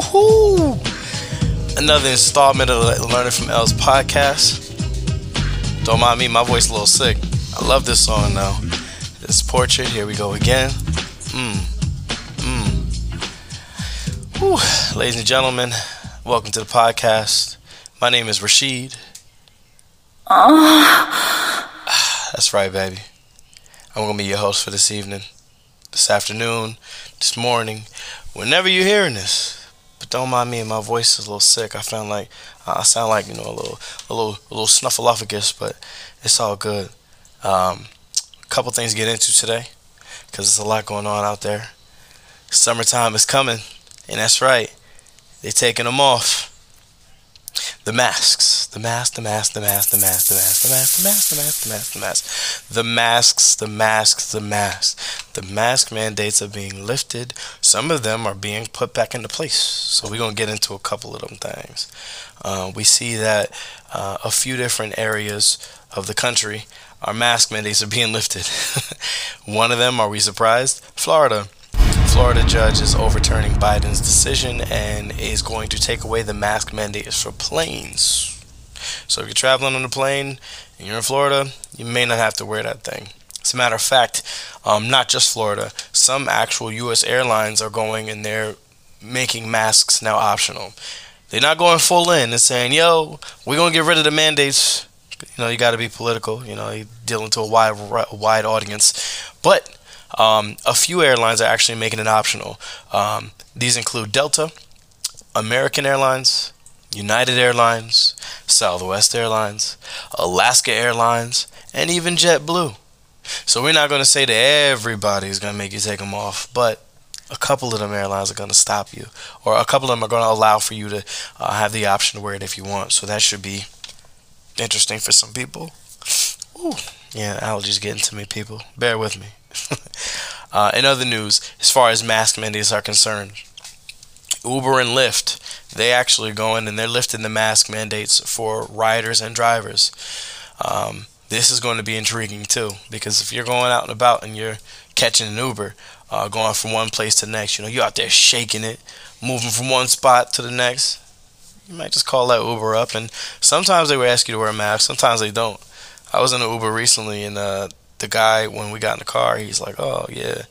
Woohoo! Another installment of the Learning from L's podcast. Don't mind me, my voice a little sick. I love this song though. This portrait, here we go again. Mmm. Mmm. Whew. Ladies and gentlemen, welcome to the podcast. My name is Rasheed. Ah. That's right, baby. I'm gonna be your host for this evening, this afternoon, this morning, whenever you're hearing this. Don't mind me, my voice is a little sick. I sound like I sound like you know a little, a little, a little snuffleupagus, but it's all good. Um, a couple things to get into today, because there's a lot going on out there. Summertime is coming, and that's right. They're taking them off. The masks, the mask, the mask, the mask, the mask, the mask, the mask, the mask, the mask, the mask, the mask, the masks, the masks, the masks. The mask mandates are being lifted. Some of them are being put back into place. So we're gonna get into a couple of them things. Uh, we see that uh, a few different areas of the country, our mask mandates are being lifted. One of them, are we surprised? Florida. Florida judge is overturning Biden's decision and is going to take away the mask mandates for planes. So if you're traveling on a plane and you're in Florida, you may not have to wear that thing. As a matter of fact, um, not just Florida, some actual U.S. airlines are going and they're making masks now optional. They're not going full in and saying, "Yo, we're gonna get rid of the mandates." You know, you got to be political. You know, you're dealing to a wide, wide audience, but um, a few airlines are actually making it optional. Um, these include Delta, American Airlines, United Airlines, Southwest Airlines, Alaska Airlines, and even JetBlue. So we're not going to say that everybody is going to make you take them off, but a couple of them airlines are going to stop you, or a couple of them are going to allow for you to uh, have the option to wear it if you want. So that should be interesting for some people. Ooh, yeah, allergies getting to me, people. Bear with me. uh, in other news, as far as mask mandates are concerned, Uber and Lyft, they actually going and they're lifting the mask mandates for riders and drivers. Um, this is going to be intriguing too, because if you're going out and about and you're catching an Uber, uh, going from one place to the next, you know, you're out there shaking it, moving from one spot to the next. You might just call that Uber up, and sometimes they will ask you to wear a mask, sometimes they don't. I was in an Uber recently, and uh, the guy when we got in the car, he's like, "Oh yeah,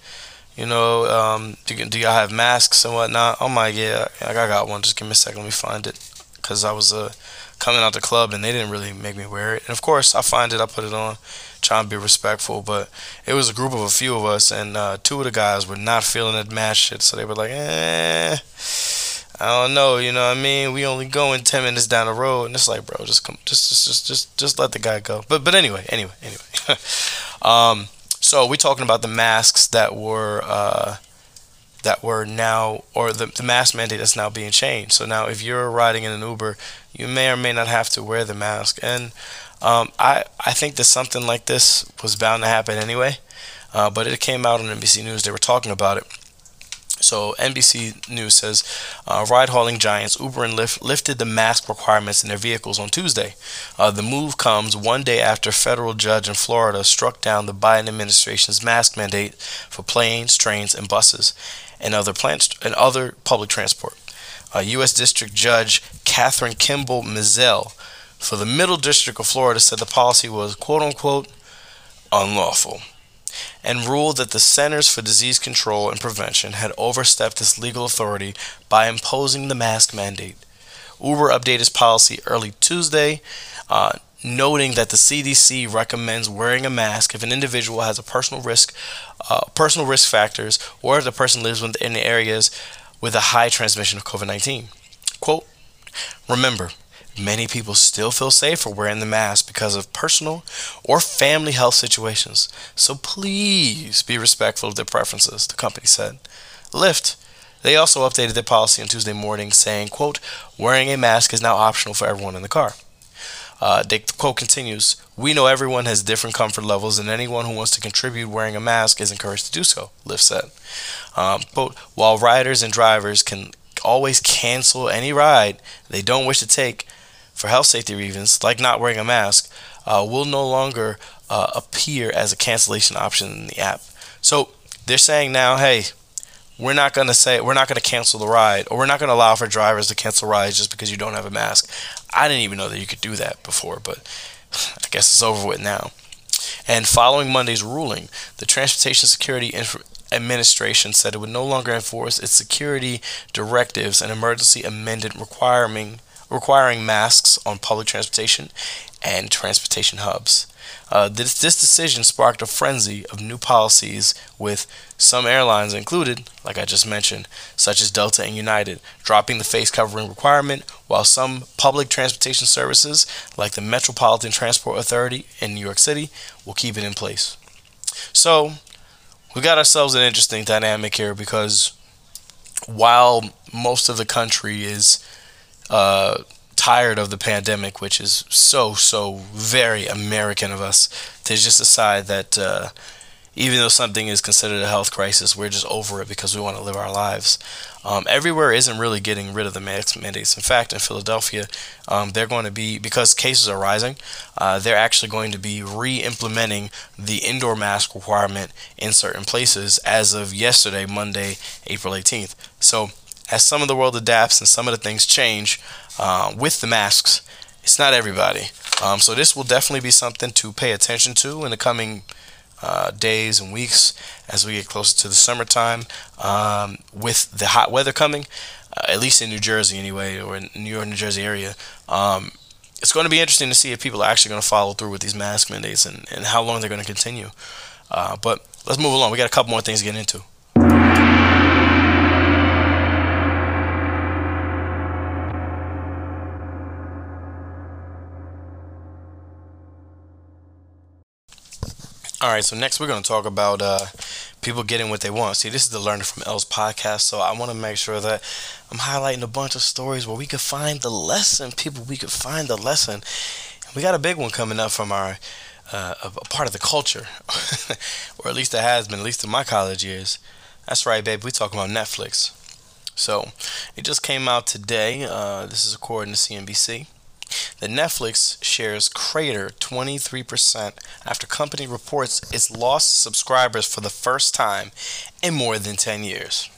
you know, um, do, do y'all have masks and whatnot?" I'm like, "Yeah, I got one. Just give me a second, let me find it." Because I was uh, coming out the club and they didn't really make me wear it. And of course, I find it, I put it on, trying to be respectful. But it was a group of a few of us, and uh, two of the guys were not feeling that mask shit, so they were like, "Eh." I don't know, you know what I mean? We only going ten minutes down the road, and it's like, bro, just come, just, just, just, just, just let the guy go. But, but anyway, anyway, anyway. um, so we're talking about the masks that were, uh, that were now, or the the mask mandate that's now being changed. So now, if you're riding in an Uber, you may or may not have to wear the mask, and um, I, I think that something like this was bound to happen anyway. Uh, but it came out on NBC News. They were talking about it. So NBC News says uh, ride-hailing giants Uber and Lyft lifted the mask requirements in their vehicles on Tuesday. Uh, the move comes one day after a federal judge in Florida struck down the Biden administration's mask mandate for planes, trains, and buses, and other and other public transport. Uh, U.S. District Judge Kathryn Kimball Mizelle for the Middle District of Florida said the policy was "quote unquote" unlawful and ruled that the Centers for Disease Control and Prevention had overstepped its legal authority by imposing the mask mandate. Uber updated its policy early Tuesday, uh, noting that the CDC recommends wearing a mask if an individual has a personal risk, uh, personal risk factors, or if the person lives within areas with a high transmission of COVID-19. Quote: Remember, Many people still feel safer wearing the mask because of personal or family health situations. So please be respectful of their preferences, the company said. Lyft, they also updated their policy on Tuesday morning saying, quote, wearing a mask is now optional for everyone in the car. Uh, the quote continues, we know everyone has different comfort levels and anyone who wants to contribute wearing a mask is encouraged to do so, Lyft said. Um, quote, while riders and drivers can always cancel any ride they don't wish to take, for health safety reasons, like not wearing a mask, uh, will no longer uh, appear as a cancellation option in the app. So they're saying now, hey, we're not going to say we're not going to cancel the ride or we're not going to allow for drivers to cancel rides just because you don't have a mask. I didn't even know that you could do that before, but I guess it's over with now. And following Monday's ruling, the Transportation Security Administration said it would no longer enforce its security directives and emergency amendment requiring requiring masks on public transportation and transportation hubs. Uh, this, this decision sparked a frenzy of new policies, with some airlines included, like I just mentioned, such as Delta and United, dropping the face covering requirement, while some public transportation services, like the Metropolitan Transport Authority in New York City, will keep it in place. So, we got ourselves an interesting dynamic here because while most of the country is uh, tired of the pandemic, which is so, so very American of us to just decide that uh, even though something is considered a health crisis, we're just over it because we want to live our lives. Um, everywhere isn't really getting rid of the mask mandates. In fact, in Philadelphia, um, they're going to be, because cases are rising, uh, they're actually going to be re implementing the indoor mask requirement in certain places as of yesterday, Monday, April 18th. So, as some of the world adapts and some of the things change uh, with the masks, it's not everybody. Um, so this will definitely be something to pay attention to in the coming uh, days and weeks as we get closer to the summertime. Um, with the hot weather coming, uh, at least in New Jersey anyway, or in New York, New Jersey area, um, it's going to be interesting to see if people are actually going to follow through with these mask mandates and, and how long they're going to continue. Uh, but let's move along. We got a couple more things to get into. All right, so next we're going to talk about uh, people getting what they want. See, this is the Learning from L's podcast, so I want to make sure that I'm highlighting a bunch of stories where we could find the lesson. People, we could find the lesson. We got a big one coming up from our uh, a part of the culture, or at least it has been, at least in my college years. That's right, babe. We talking about Netflix. So it just came out today. Uh, this is according to CNBC. The Netflix shares crater 23% after company reports it's lost subscribers for the first time in more than 10 years.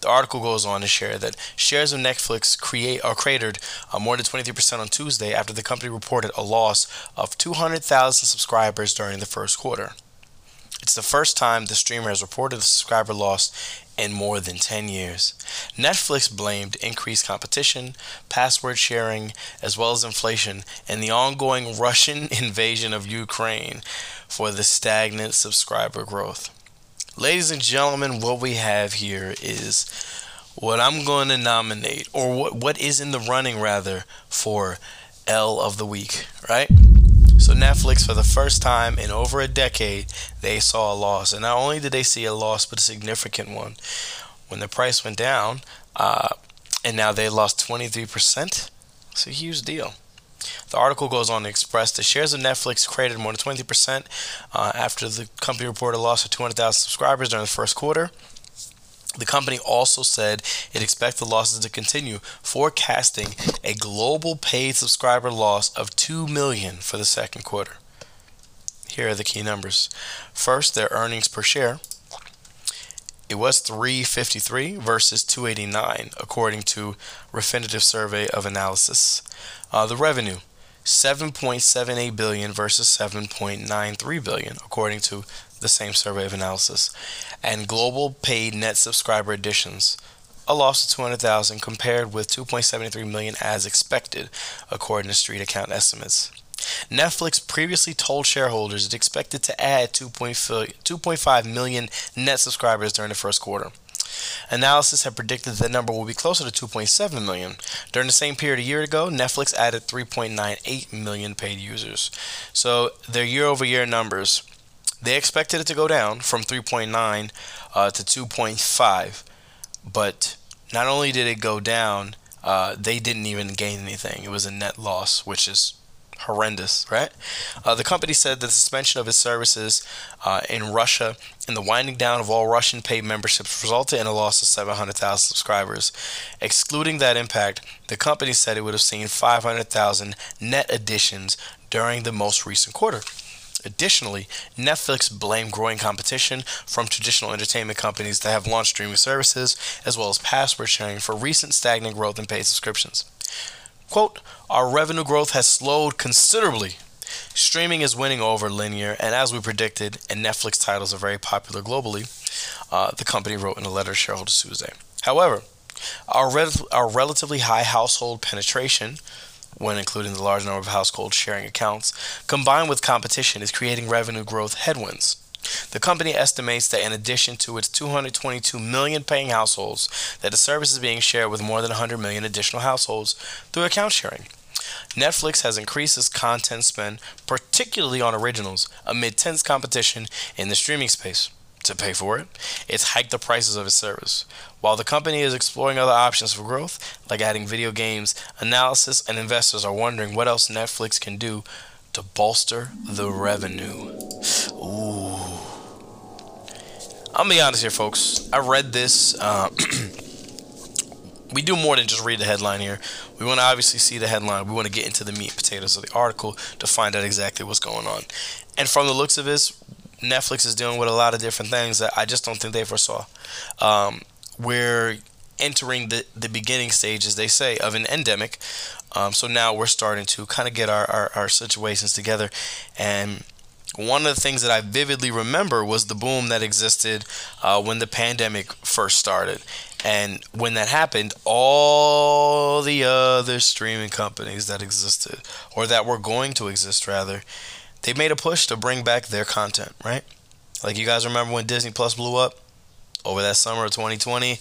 The article goes on to share that shares of Netflix create or cratered uh, more than 23% on Tuesday after the company reported a loss of 200,000 subscribers during the first quarter. It's the first time the streamer has reported a subscriber loss in more than 10 years. Netflix blamed increased competition, password sharing, as well as inflation, and the ongoing Russian invasion of Ukraine for the stagnant subscriber growth. Ladies and gentlemen, what we have here is what I'm going to nominate, or what, what is in the running rather, for L of the week, right? So Netflix, for the first time in over a decade, they saw a loss, and not only did they see a loss, but a significant one. When the price went down, uh, and now they lost 23%. It's a huge deal. The article goes on to express the shares of Netflix cratered more than 20% uh, after the company reported a loss of 200,000 subscribers during the first quarter. The company also said it expects the losses to continue, forecasting a global paid subscriber loss of 2 million for the second quarter. Here are the key numbers. First, their earnings per share. It was 353 versus 289 according to Refinitiv survey of analysis. Uh, the revenue 7.78 billion versus 7.93 billion according to the same survey of analysis, and global paid net subscriber additions, a loss of 200,000 compared with 2.73 million as expected, according to Street Account estimates. Netflix previously told shareholders it expected to add 2.5 million net subscribers during the first quarter. Analysis had predicted that number will be closer to 2.7 million. During the same period a year ago, Netflix added 3.98 million paid users. So their year over year numbers they expected it to go down from 3.9 uh, to 2.5, but not only did it go down, uh, they didn't even gain anything. It was a net loss, which is horrendous, right? Uh, the company said the suspension of its services uh, in Russia and the winding down of all Russian paid memberships resulted in a loss of 700,000 subscribers. Excluding that impact, the company said it would have seen 500,000 net additions during the most recent quarter. Additionally, Netflix blamed growing competition from traditional entertainment companies that have launched streaming services, as well as password sharing, for recent stagnant growth in paid subscriptions. Quote, Our revenue growth has slowed considerably. Streaming is winning over linear, and as we predicted, and Netflix titles are very popular globally, uh, the company wrote in a letter to shareholders Tuesday. However, our, our relatively high household penetration, when including the large number of households sharing accounts, combined with competition, is creating revenue growth headwinds. The company estimates that in addition to its 222 million paying households, that the service is being shared with more than 100 million additional households through account sharing. Netflix has increased its content spend, particularly on originals, amid tense competition in the streaming space to pay for it. It's hiked the prices of its service. While the company is exploring other options for growth, like adding video games, analysis and investors are wondering what else Netflix can do to bolster the revenue. Ooh. I'm gonna be honest here, folks. I read this. Uh, we do more than just read the headline here. We want to obviously see the headline. We want to get into the meat and potatoes of the article to find out exactly what's going on. And from the looks of this, Netflix is dealing with a lot of different things that I just don't think they foresaw. Um, we're entering the, the beginning stages, they say, of an endemic. Um, so now we're starting to kind of get our, our, our situations together. And one of the things that I vividly remember was the boom that existed uh, when the pandemic first started. And when that happened, all the other streaming companies that existed, or that were going to exist rather, they made a push to bring back their content, right? Like you guys remember when Disney Plus blew up over that summer of 2020?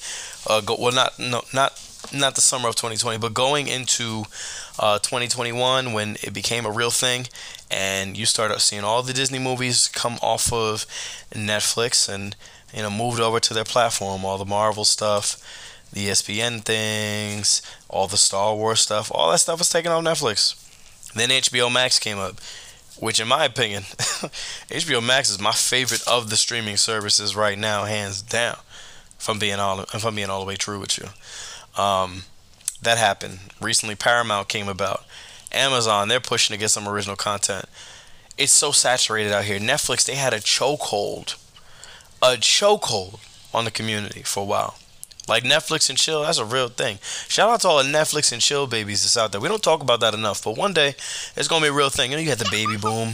Uh, go, well, not no, not not the summer of 2020, but going into uh, 2021 when it became a real thing, and you started seeing all the Disney movies come off of Netflix and you know moved over to their platform, all the Marvel stuff, the ESPN things, all the Star Wars stuff, all that stuff was taken off Netflix. Then HBO Max came up which in my opinion, HBO Max is my favorite of the streaming services right now, hands down. If I'm being all if I'm being all the way true with you, um, that happened recently. Paramount came about. Amazon, they're pushing to get some original content. It's so saturated out here. Netflix, they had a chokehold, a chokehold on the community for a while. Like Netflix and chill, that's a real thing. Shout out to all the Netflix and chill babies that's out there. We don't talk about that enough, but one day it's gonna be a real thing. You know, you had the baby boom.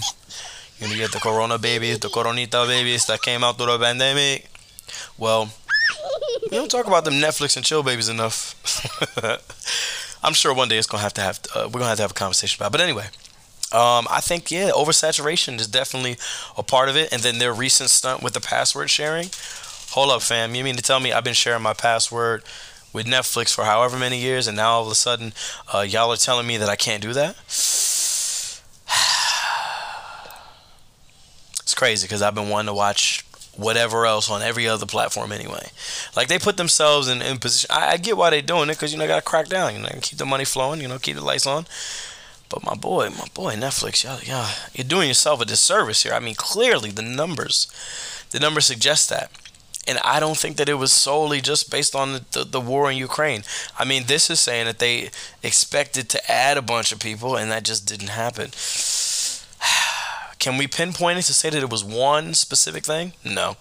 You know, you the Corona babies, the Coronita babies that came out through the pandemic. Well, we don't talk about them Netflix and chill babies enough. I'm sure one day it's gonna have to have uh, we're gonna have to have a conversation about. It. But anyway, um, I think yeah, oversaturation is definitely a part of it, and then their recent stunt with the password sharing hold up, fam. You mean to tell me I've been sharing my password with Netflix for however many years, and now all of a sudden, uh, y'all are telling me that I can't do that? it's crazy because I've been wanting to watch whatever else on every other platform anyway. Like they put themselves in, in position. I, I get why they're doing it because you know got to crack down. You know, keep the money flowing. You know, keep the lights on. But my boy, my boy, Netflix, y'all, y'all, you're doing yourself a disservice here. I mean, clearly the numbers, the numbers suggest that. And I don't think that it was solely just based on the, the, the, war in Ukraine. I mean, this is saying that they expected to add a bunch of people, and that just didn't happen. Can we pinpoint it to say that it was one specific thing? No.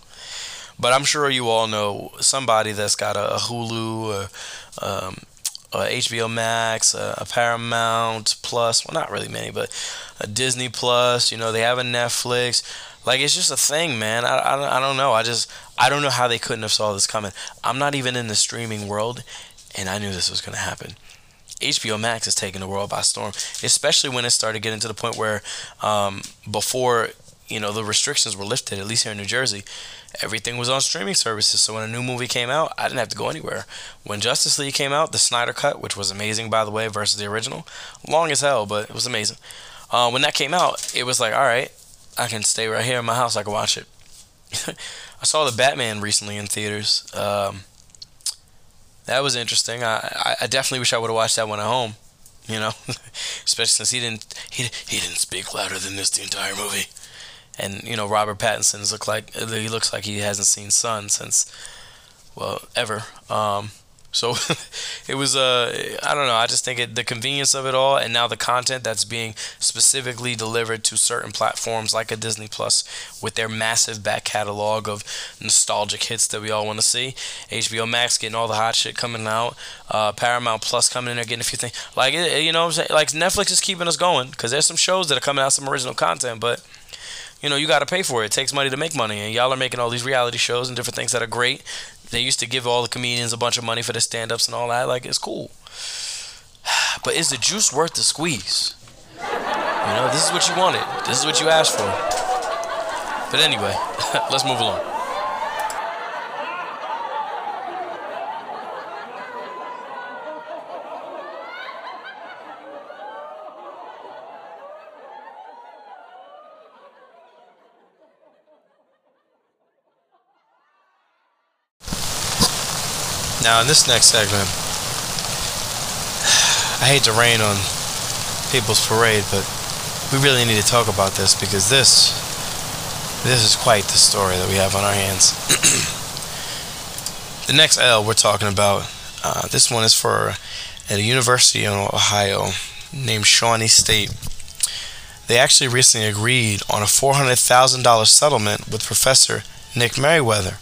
But I'm sure you all know somebody that's got a, a Hulu, a, um, a HBO Max, a, a, Paramount Plus. Well, not really many, but a Disney Plus. You know, they have a Netflix. Like it's just a thing, man. I, I, I don't know. I just I don't know how they couldn't have saw this coming. I'm not even in the streaming world, and I knew this was gonna happen. HBO Max is taking the world by storm, especially when it started getting to the point where, um, before you know the restrictions were lifted, at least here in New Jersey, everything was on streaming services. So when a new movie came out, I didn't have to go anywhere. When Justice League came out, the Snyder Cut, which was amazing by the way, versus the original, long as hell, but it was amazing. Uh, when that came out, it was like, all right, I can stay right here in my house. I can watch it. I saw the Batman recently in theaters. Um, that was interesting. I, I definitely wish I would have watched that one at home. You know, especially since he didn't he he didn't speak louder than this the entire movie, and you know Robert Pattinson's look like he looks like he hasn't seen sun since well ever. Um, So it was uh I don't know. I just think it, the convenience of it all, and now the content that's being specifically delivered to certain platforms like a Disney Plus with their massive back catalog of nostalgic hits that we all want to see. HBO Max getting all the hot shit coming out. Uh, Paramount Plus coming in there getting a few things. Like you know, what I'm saying? like Netflix is keeping us going because there's some shows that are coming out some original content, but you know, you got to pay for it. It takes money to make money, and y'all are making all these reality shows and different things that are great. They used to give all the comedians a bunch of money for the stand-ups and all that. Like, it's cool. But is the juice worth the squeeze? You know, this is what you wanted. This is what you asked for. But anyway, let's move along. Now, in this next segment, I hate to rain on people's parade, but we really need to talk about this because this this is quite the story that we have on our hands. the next L we're talking about, uh, this one is for at a university in Ohio named Shawnee State. They actually recently agreed on a $400,000 settlement with Professor Nick Meriwether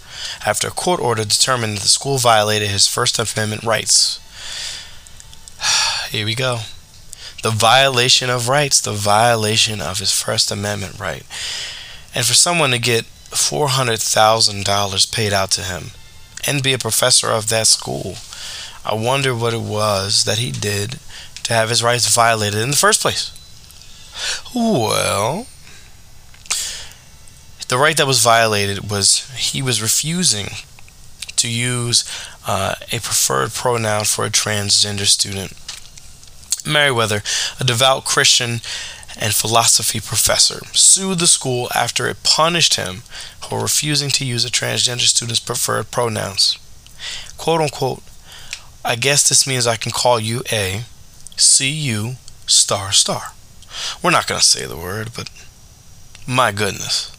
after a court order determined that the school violated his First Amendment rights. Here we go. The violation of rights, the violation of his First Amendment right. And for someone to get $400,000 paid out to him and be a professor of that school, I wonder what it was that he did to have his rights violated in the first place. Well, the right that was violated was he was refusing to use uh, a preferred pronoun for a transgender student. Meriwether, a devout Christian and philosophy professor, sued the school after it punished him for refusing to use a transgender student's preferred pronouns. Quote unquote, I guess this means I can call you A, C U, star star. We're not going to say the word, but my goodness.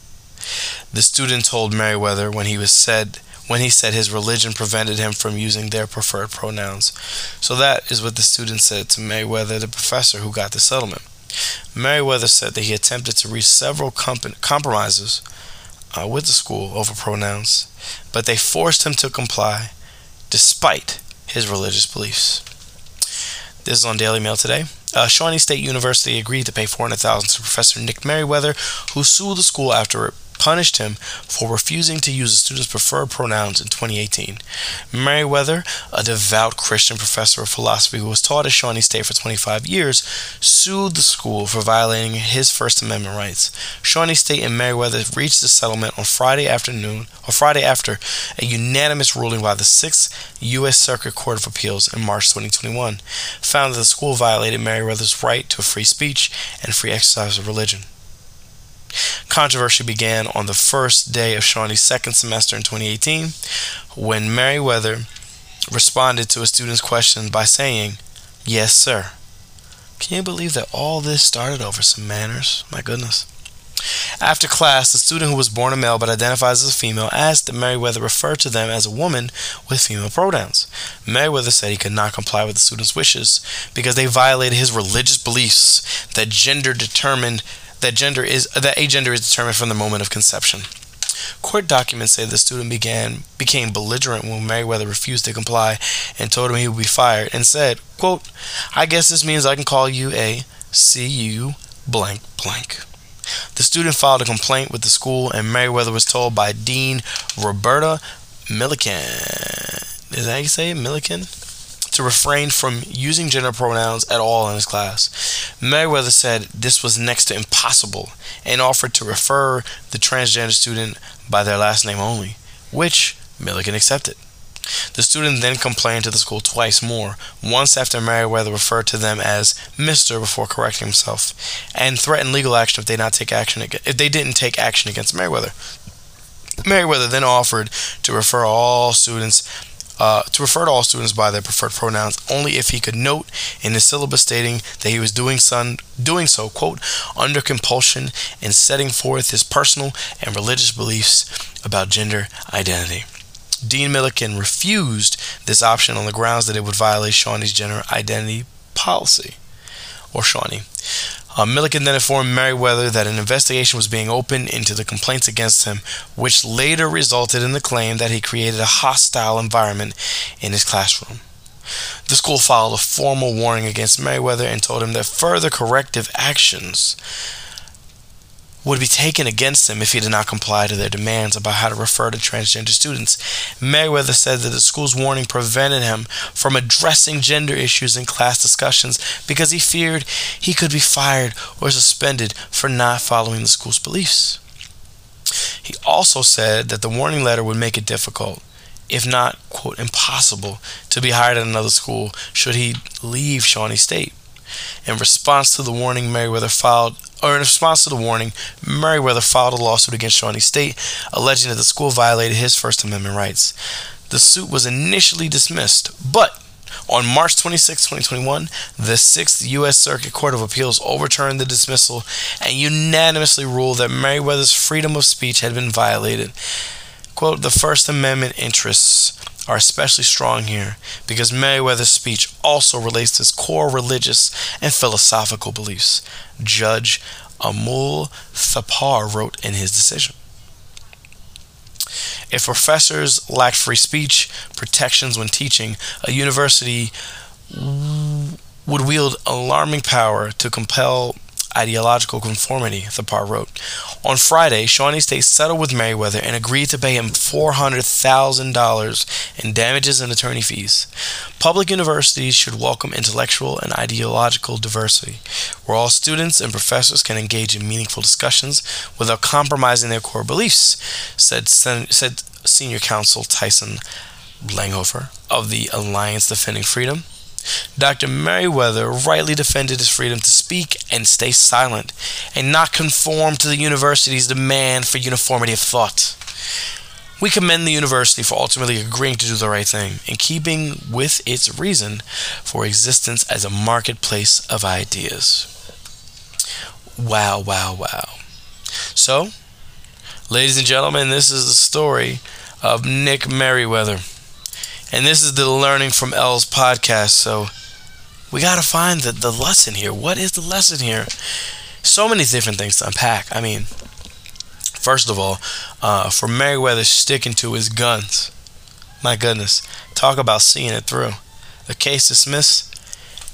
The student told Meriwether when he was said when he said his religion prevented him from using their preferred pronouns. So that is what the student said to Meriwether, the professor who got the settlement. Meriwether said that he attempted to reach several comp- compromises uh, with the school over pronouns, but they forced him to comply despite his religious beliefs. This is on Daily Mail today. Uh, Shawnee State University agreed to pay $400,000 to Professor Nick Meriwether, who sued the school after punished him for refusing to use the student's preferred pronouns in 2018. Meriwether, a devout Christian professor of philosophy who was taught at Shawnee State for 25 years, sued the school for violating his First Amendment rights. Shawnee State and Meriwether reached a settlement on Friday afternoon, or Friday after a unanimous ruling by the Sixth U.S. Circuit Court of Appeals in March 2021 found that the school violated Meriwether's right to free speech and free exercise of religion. Controversy began on the first day of Shawnee's second semester in 2018 when Meriwether responded to a student's question by saying, Yes, sir. Can you believe that all this started over some manners? My goodness. After class, the student who was born a male but identifies as a female asked that Meriwether refer to them as a woman with female pronouns. Meriwether said he could not comply with the student's wishes because they violated his religious beliefs that gender determined that gender is that a gender is determined from the moment of conception. Court documents say the student began became belligerent when Meriwether refused to comply and told him he would be fired and said, quote, I guess this means I can call you a CU blank blank. The student filed a complaint with the school and Meriwether was told by Dean Roberta Milliken. Is that how you say it? Milliken? To refrain from using gender pronouns at all in his class. Meriwether said this was next to impossible and offered to refer the transgender student by their last name only, which Milliken accepted. The student then complained to the school twice more, once after Meriwether referred to them as Mr. before correcting himself, and threatened legal action if they not take action if they didn't take action against Meriwether. Merriweather then offered to refer all students uh, to refer to all students by their preferred pronouns only if he could note in his syllabus stating that he was doing, son, doing so, quote, under compulsion and setting forth his personal and religious beliefs about gender identity. Dean Milliken refused this option on the grounds that it would violate Shawnee's gender identity policy, or Shawnee. Uh, Milliken then informed Meriwether that an investigation was being opened into the complaints against him, which later resulted in the claim that he created a hostile environment in his classroom. The school filed a formal warning against Meriwether and told him that further corrective actions would be taken against him if he did not comply to their demands about how to refer to transgender students. Meriwether said that the school's warning prevented him from addressing gender issues in class discussions because he feared he could be fired or suspended for not following the school's beliefs. He also said that the warning letter would make it difficult, if not, quote, impossible, to be hired at another school should he leave Shawnee State. In response to the warning, Meriwether filed or in response to the warning, Meriwether filed a lawsuit against Shawnee State, alleging that the school violated his First Amendment rights. The suit was initially dismissed, but on March 26, 2021, the 6th U.S. Circuit Court of Appeals overturned the dismissal and unanimously ruled that Meriwether's freedom of speech had been violated. Quote, the First Amendment interests are especially strong here because Meriwether's speech also relates to his core religious and philosophical beliefs. Judge Amul Thapar wrote in his decision. If professors lacked free speech protections when teaching, a university would wield alarming power to compel ideological conformity, The Thapar wrote. On Friday, Shawnee State settled with Meriwether and agreed to pay him $400,000 in damages and attorney fees. Public universities should welcome intellectual and ideological diversity, where all students and professors can engage in meaningful discussions without compromising their core beliefs, said, said senior counsel Tyson Langhofer of the Alliance Defending Freedom. Dr. Meriwether rightly defended his freedom to speak and stay silent, and not conform to the university's demand for uniformity of thought. We commend the university for ultimately agreeing to do the right thing, in keeping with its reason for existence as a marketplace of ideas. Wow, wow, wow. So, ladies and gentlemen, this is the story of Nick Meriwether. And this is the Learning from L's podcast. So we got to find the, the lesson here. What is the lesson here? So many different things to unpack. I mean, first of all, uh, for Meriwether sticking to his guns, my goodness, talk about seeing it through. The case dismissed,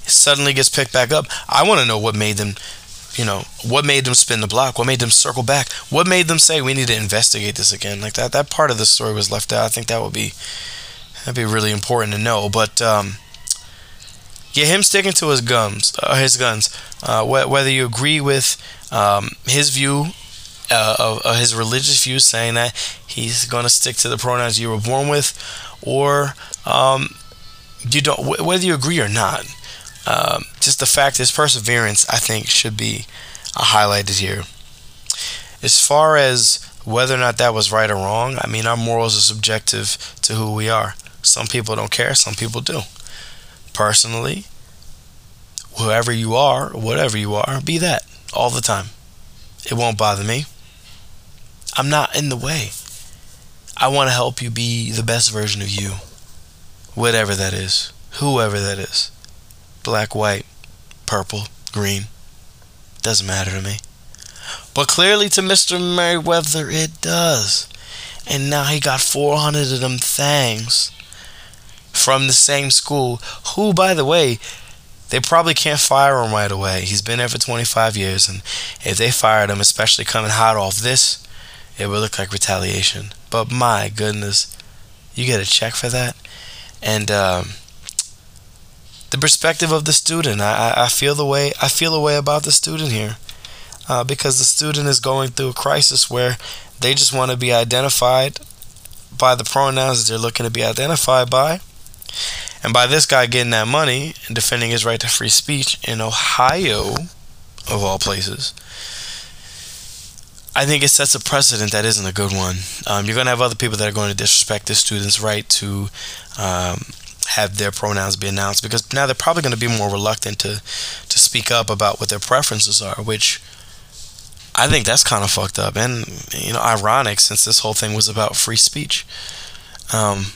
suddenly gets picked back up. I want to know what made them, you know, what made them spin the block, what made them circle back, what made them say we need to investigate this again. Like that, that part of the story was left out. I think that would be That'd be really important to know. But um, yeah, him sticking to his guns, uh, his guns. Uh, wh- whether you agree with um, his view uh, of, of, his religious views, saying that he's going to stick to the pronouns you were born with, or um, you don't, wh- whether you agree or not. Um, just the fact his perseverance, I think, should be highlighted here. As far as whether or not that was right or wrong, I mean, our morals are subjective to who we are. Some people don't care, some people do. Personally, whoever you are, whatever you are, be that all the time. It won't bother me. I'm not in the way. I want to help you be the best version of you. Whatever that is. Whoever that is. Black, white, purple, green. Doesn't matter to me. But clearly to Mr. Meriwether it does. And now he got 400 of them things from the same school, who, by the way, they probably can't fire him right away. He's been there for 25 years, and if they fired him, especially coming hot off this, it would look like retaliation. But my goodness, you get a check for that, and um, the perspective of the student. I, I feel the way I feel the way about the student here, uh, because the student is going through a crisis where they just want to be identified by the pronouns that they're looking to be identified by and by this guy getting that money and defending his right to free speech in Ohio, of all places, I think it sets a precedent that isn't a good one. Um, you're going to have other people that are going to disrespect the student's right to um, have their pronouns be announced because now they're probably going to be more reluctant to to speak up about what their preferences are, which I think that's kind of fucked up and you know ironic since this whole thing was about free speech. um,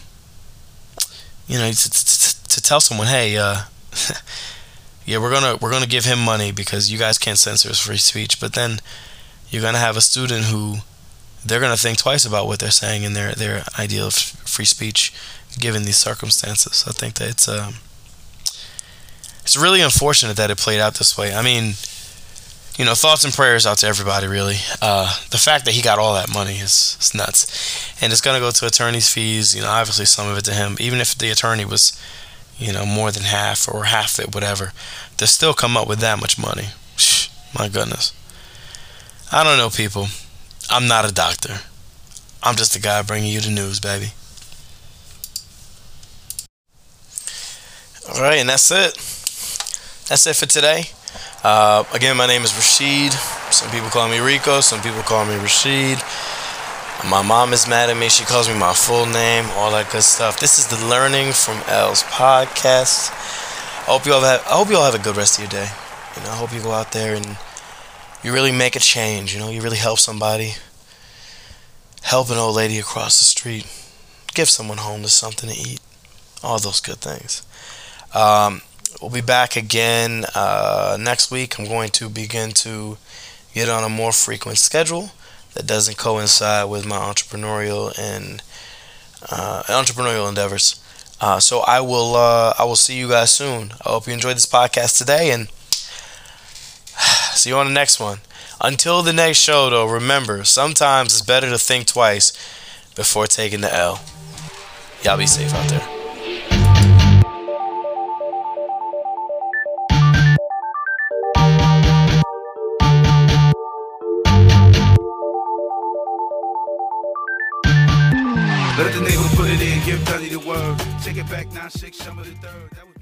you know, to, to, to tell someone, hey, uh, yeah, we're gonna we're gonna give him money because you guys can't censor his free speech, but then you're gonna have a student who they're gonna think twice about what they're saying in their their ideal of free speech, given these circumstances. I think that it's um, it's really unfortunate that it played out this way. I mean, you know, thoughts and prayers out to everybody. Really, uh, the fact that he got all that money is, is nuts, and it's gonna go to attorney's fees. You know, obviously some of it to him, even if the attorney was, you know, more than half or half it, whatever. To still come up with that much money, my goodness. I don't know, people. I'm not a doctor. I'm just a guy bringing you the news, baby. All right, and that's it. That's it for today. Uh, again, my name is Rasheed. Some people call me Rico. Some people call me Rasheed. My mom is mad at me. She calls me my full name, all that good stuff. This is the Learning from L's podcast. I hope you all have. I hope you all have a good rest of your day. You know, I hope you go out there and you really make a change. You know, you really help somebody. Help an old lady across the street. Give someone homeless something to eat. All those good things. Um, we'll be back again uh, next week. I'm going to begin to get on a more frequent schedule that doesn't coincide with my entrepreneurial and uh, entrepreneurial endeavors. Uh, so I will uh, I will see you guys soon. I hope you enjoyed this podcast today and see you on the next one. Until the next show, though, remember sometimes it's better to think twice before taking the L. Y'all be safe out there. Let the neighbor put it in, give Duddy the word. Take it back now, shake some of the third.